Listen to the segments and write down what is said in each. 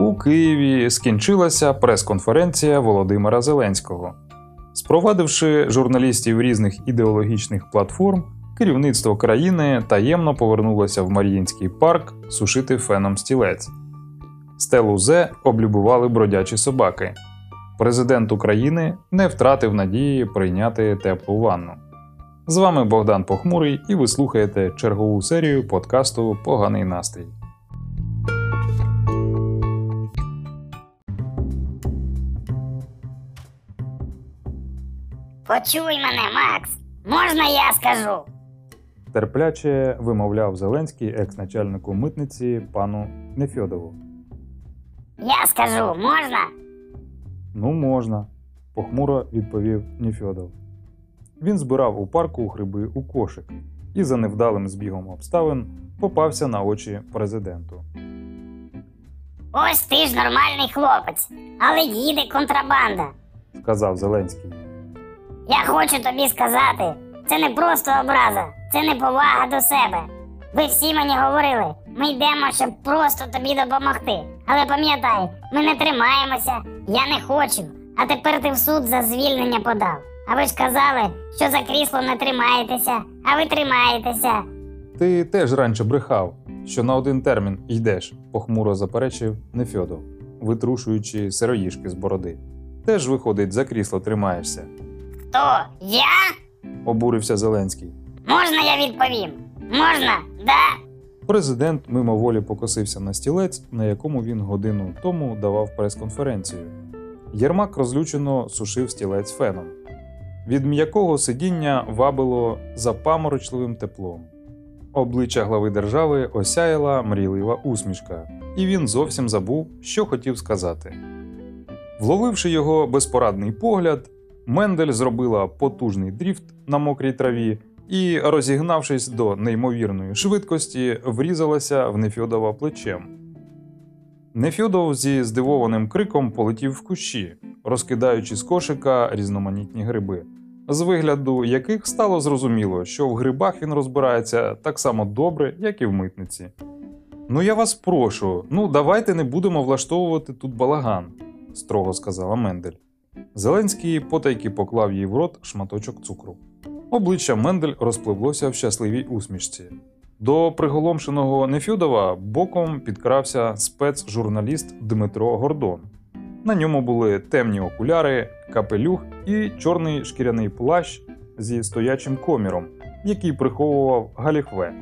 У Києві скінчилася прес-конференція Володимира Зеленського. Спровадивши журналістів різних ідеологічних платформ, керівництво країни таємно повернулося в Мар'їнський парк сушити феном стілець. Стелу Зе облюбували бродячі собаки. Президент України не втратив надії прийняти теплу ванну. З вами Богдан Похмурий, і ви слухаєте чергову серію подкасту Поганий настрій. Почуй мене, Макс. Можна я скажу? Терпляче вимовляв Зеленський екс-начальнику митниці пану Нефьодову. Я скажу, можна? Ну, можна, похмуро відповів Нефьодов. Він збирав у парку гриби у кошик і за невдалим збігом обставин попався на очі президенту. Ось ти ж нормальний хлопець, але їде контрабанда. Сказав Зеленський. Я хочу тобі сказати, це не просто образа, це не повага до себе. Ви всі мені говорили, ми йдемо, щоб просто тобі допомогти. Але пам'ятай, ми не тримаємося, я не хочу. А тепер ти в суд за звільнення подав. А ви ж казали, що за крісло не тримаєтеся, а ви тримаєтеся. Ти теж раніше брехав, що на один термін йдеш, похмуро заперечив Нефьодов, витрушуючи сироїшки з бороди. Теж, виходить, за крісло тримаєшся, Хто? Я? обурився Зеленський. Можна я відповім? Можна, да? Президент мимоволі покосився на стілець, на якому він годину тому давав прес-конференцію. Єрмак розлючено сушив стілець феном. Від м'якого сидіння вабило запаморочливим теплом. Обличчя глави держави осяяла мрійлива усмішка, і він зовсім забув, що хотів сказати. Вловивши його безпорадний погляд, Мендель зробила потужний дріфт на мокрій траві і, розігнавшись до неймовірної швидкості, врізалася в Нефьодова плечем. Нефьодов зі здивованим криком полетів в кущі, розкидаючи з кошика різноманітні гриби, з вигляду яких стало зрозуміло, що в грибах він розбирається так само добре, як і в митниці. Ну я вас прошу, ну давайте не будемо влаштовувати тут балаган, строго сказала Мендель. Зеленський потайки поклав їй в рот шматочок цукру. Обличчя Мендель розпливлося в щасливій усмішці. До приголомшеного Нефюдова боком підкрався спецжурналіст Дмитро Гордон. На ньому були темні окуляри, капелюх і чорний шкіряний плащ зі стоячим коміром, який приховував галіхве.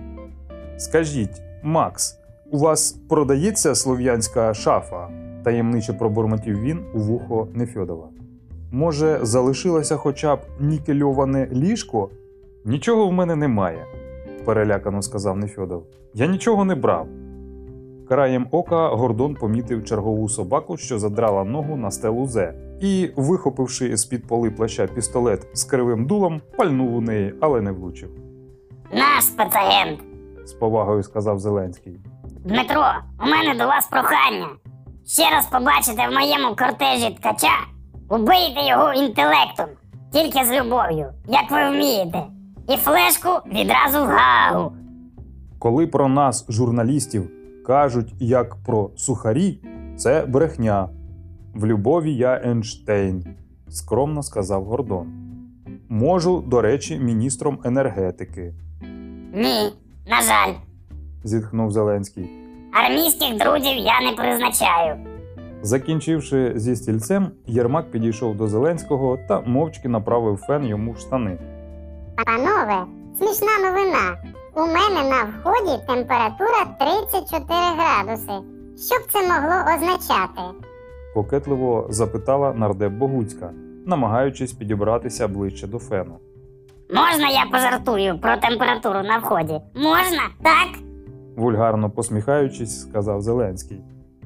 Скажіть, Макс, у вас продається слов'янська шафа? таємниче пробурмотів він у вухо Нефьодова. Може, залишилося хоча б нікельоване ліжко? Нічого в мене немає, перелякано сказав Нефьодов. Я нічого не брав. Краєм ока Гордон помітив чергову собаку, що задрала ногу на стелу Зе, і, вихопивши з-під поли плаща пістолет з кривим дулом, пальнув у неї, але не влучив. Наш спецагент. З повагою сказав Зеленський. Дмитро, у мене до вас прохання. Ще раз побачите в моєму кортежі ткача, убийте його інтелектом, тільки з любов'ю, як ви вмієте. І флешку відразу в гагу. Коли про нас, журналістів, кажуть як про сухарі, це брехня. В любові я Ейнштейн, скромно сказав Гордон. Можу, до речі, міністром енергетики, Ні, на жаль, зітхнув Зеленський. армійських друзів я не призначаю. Закінчивши зі стільцем, Єрмак підійшов до Зеленського та мовчки направив фен йому в штани. Панове, смішна новина. У мене на вході температура 34 градуси. Що б це могло означати? Кокетливо запитала нардеп Богуцька, намагаючись підібратися ближче до фену. Можна я пожартую про температуру на вході? Можна, так? Вульгарно посміхаючись, сказав Зеленський.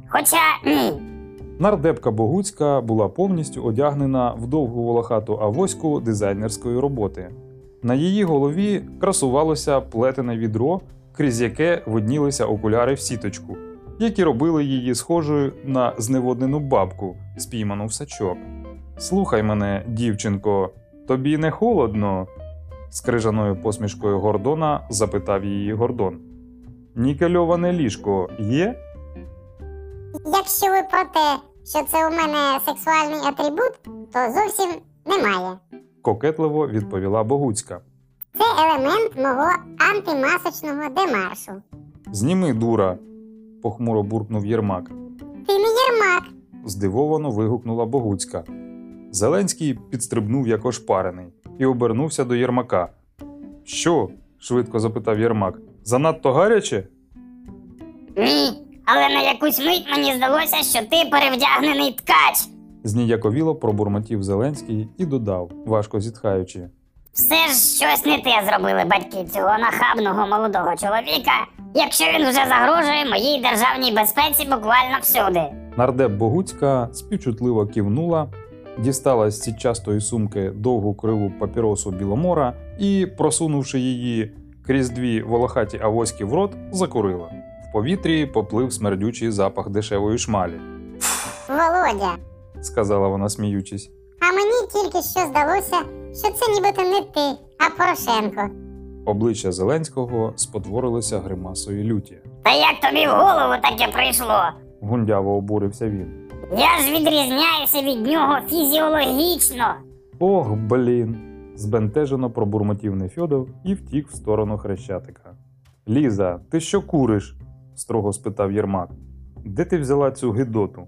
Хоча ні. Нардепка Богуцька була повністю одягнена в довгу волохату авоську дизайнерської роботи. На її голові красувалося плетене відро, крізь яке виднілися окуляри в сіточку, які робили її схожою на зневоднену бабку, спійману в сачок. Слухай мене, дівчинко, тобі не холодно? з крижаною посмішкою Гордона запитав її Гордон. Нікельоване ліжко є? Якщо ви про те, що це у мене сексуальний атрибут, то зовсім немає. Кокетливо відповіла Богуцька. Це елемент мого антимасочного демаршу. Зніми, дура. похмуро буркнув Єрмак. Ти не Єрмак, Здивовано вигукнула Богуцька. Зеленський підстрибнув як ошпарений і обернувся до Єрмака. Що? швидко запитав Єрмак. Занадто гаряче? Ні, але на якусь мить мені здалося, що ти перевдягнений ткач. Зніяковіло пробурмотів Зеленський і додав, важко зітхаючи. Все ж щось не те зробили батьки цього нахабного молодого чоловіка, якщо він вже загрожує моїй державній безпеці буквально всюди. Нардеп Богуцька співчутливо кивнула, дістала з сітчастої сумки довгу криву папіросу біломора і, просунувши її крізь дві волохаті авоськи в рот, закурила. В повітрі поплив смердючий запах дешевої шмалі, Володя. сказала вона, сміючись. А мені тільки що здалося, що це нібито не ти, а Порошенко. Обличчя Зеленського спотворилося гримасою люті. Та як тобі в голову таке прийшло? Гундяво обурився він. Я ж відрізняюся від нього фізіологічно. Ох, блін. збентежено пробурмотів Нефьодов і втік в сторону хрещатика. Ліза, ти що куриш? Строго спитав Єрмак. Де ти взяла цю гидоту?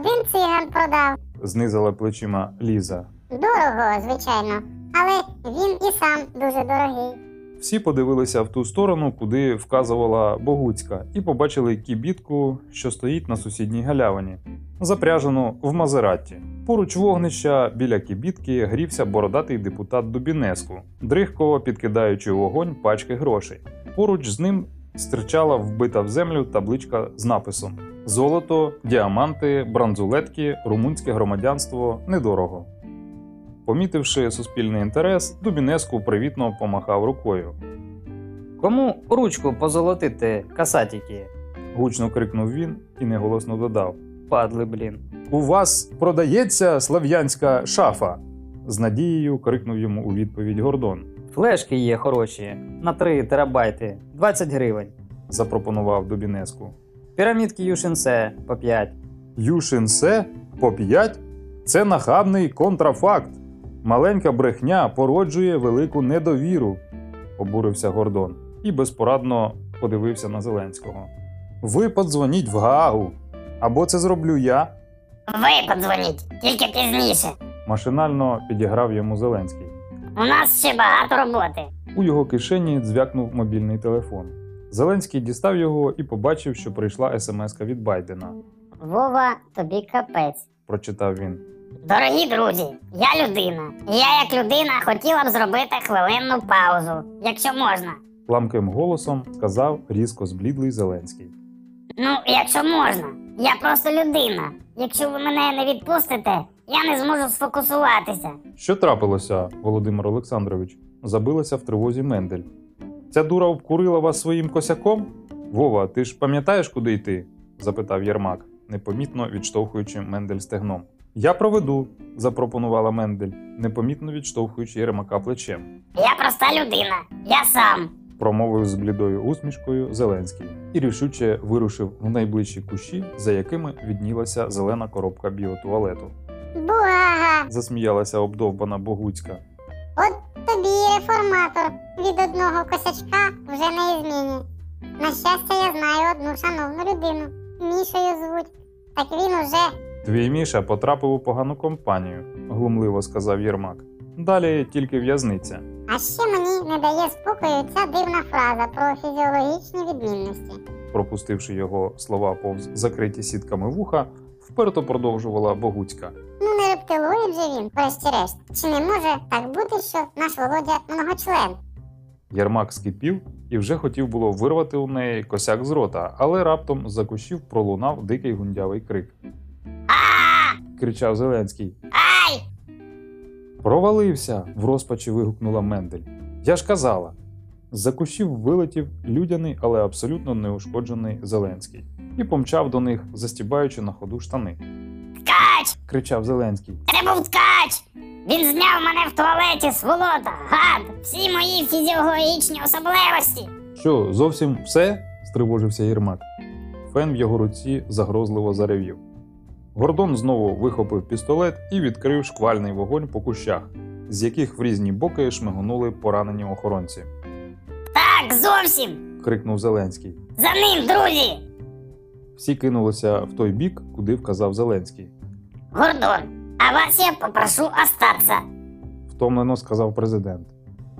Один циган продав. знизила плечима Ліза. Дорого, звичайно, але він і сам дуже дорогий. Всі подивилися в ту сторону, куди вказувала Богуцька, і побачили кібітку, що стоїть на сусідній галявині, запряжену в Мазератті. Поруч вогнища біля кібітки грівся бородатий депутат Дубінеску, дрихко підкидаючи вогонь пачки грошей. Поруч з ним стирчала вбита в землю табличка з написом: Золото, діаманти, бранзулетки, румунське громадянство недорого. Помітивши суспільний інтерес, Дубінеску привітно помахав рукою. Кому ручку позолотити, касатіки? Гучно крикнув він і неголосно додав: Падли, блін. У вас продається слав'янська шафа. з надією крикнув йому у відповідь Гордон. Флешки є хороші, на 3 терабайти, 20 гривень. Запропонував Дубінеску. Пірамідки Юшинсе по 5. Юшинсе по 5? Це нахабний контрафакт. Маленька брехня породжує велику недовіру, обурився Гордон і безпорадно подивився на Зеленського. Ви подзвоніть в Гаагу. Або це зроблю я. Ви подзвоніть, тільки пізніше. Машинально підіграв йому Зеленський. У нас ще багато роботи. У його кишені дзвякнув мобільний телефон. Зеленський дістав його і побачив, що прийшла смс від Байдена. Вова, тобі капець. Прочитав він. Дорогі друзі, я людина. Я, як людина, хотіла б зробити хвилинну паузу, якщо можна. Ламким голосом сказав різко зблідлий Зеленський. Ну, якщо можна. Я просто людина. Якщо ви мене не відпустите, я не зможу сфокусуватися. Що трапилося, Володимир Олександрович? Забилася в тривозі Мендель. Ця дура обкурила вас своїм косяком? Вова, ти ж пам'ятаєш, куди йти? запитав Єрмак, непомітно відштовхуючи Мендель стегном. Я проведу, запропонувала Мендель, непомітно відштовхуючи Єрмака плечем. Я проста людина. Я сам. промовив з блідою усмішкою Зеленський і рішуче вирушив в найближчі кущі, за якими віднілася зелена коробка біотуалету. Буага, Засміялася обдовбана Богуцька. от тобі і реформатор. Від одного косячка вже не зміні. На щастя, я знаю одну шановну людину. Мішою звуть. Так він уже Твій Міша потрапив у погану компанію, глумливо сказав Єрмак. Далі тільки в'язниця. А ще мені не дає спокою ця дивна фраза про фізіологічні відмінності. Пропустивши його слова повз закриті сітками вуха, вперто продовжувала Богуцька. Рептилоїд же він, врешті-решт. Чи не може так бути, що наш Володя многочлен? Єрмак скипів і вже хотів було вирвати у неї косяк з рота, але раптом за кущів пролунав дикий гундявий крик. А! Кричав Зеленський. Ай! Провалився. в розпачі вигукнула Мендель. Я ж казала. З-за кущів вилетів рум'яний, але абсолютно неушкоджений Зеленський і помчав до них, застібаючи на ходу штани. Кричав Зеленський. Це був ткач! Він зняв мене в туалеті, сволота, гад, всі мої фізіологічні особливості. Що, зовсім все? стривожився Єрмак. Фен в його руці загрозливо заревів. Гордон знову вихопив пістолет і відкрив шквальний вогонь по кущах, з яких в різні боки шмигонули поранені охоронці. Так, зовсім! крикнув Зеленський. За ним, друзі! Всі кинулися в той бік, куди вказав Зеленський. Гордон, а вас я попрошу остатися. Втомлено сказав президент.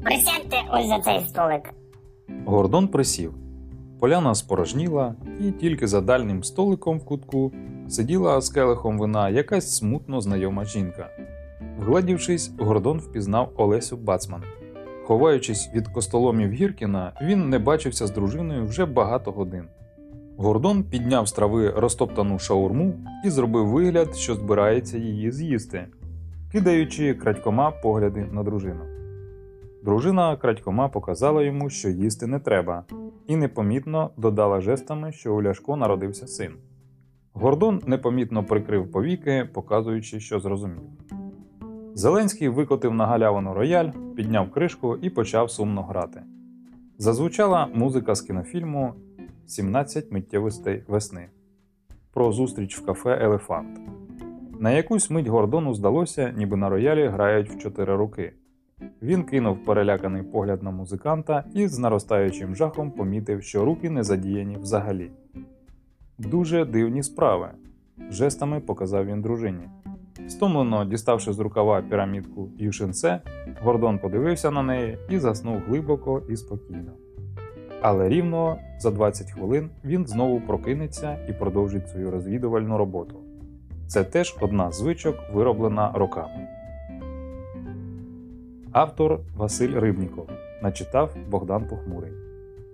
Присядьте ось за цей столик. Гордон присів. Поляна спорожніла, і тільки за дальнім столиком в кутку сиділа з келихом вина якась смутно знайома жінка. Вгладівшись, Гордон впізнав Олесю Бацман. Ховаючись від костоломів Гіркіна, він не бачився з дружиною вже багато годин. Гордон підняв з трави розтоптану шаурму і зробив вигляд, що збирається її з'їсти, кидаючи крадькома погляди на дружину. Дружина крадькома показала йому, що їсти не треба, і непомітно додала жестами, що у Ляшко народився син. Гордон непомітно прикрив повіки, показуючи, що зрозумів. Зеленський викотив на галявину рояль, підняв кришку і почав сумно грати. Зазвучала музика з кінофільму «17 миттєвостей весни про зустріч в кафе Елефант. На якусь мить Гордону здалося, ніби на роялі грають в чотири руки. Він кинув переляканий погляд на музиканта і з наростаючим жахом помітив, що руки не задіяні взагалі. Дуже дивні справи, жестами показав він дружині. Стомлено діставши з рукава пірамідку Юшинце, Гордон подивився на неї і заснув глибоко і спокійно. Але рівно за 20 хвилин він знову прокинеться і продовжить свою розвідувальну роботу. Це теж одна з звичок, вироблена роками. Автор Василь Рибніков начитав Богдан Похмурий.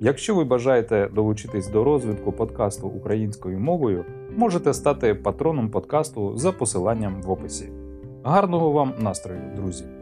Якщо ви бажаєте долучитись до розвитку подкасту українською мовою, можете стати патроном подкасту за посиланням в описі. Гарного вам настрою, друзі!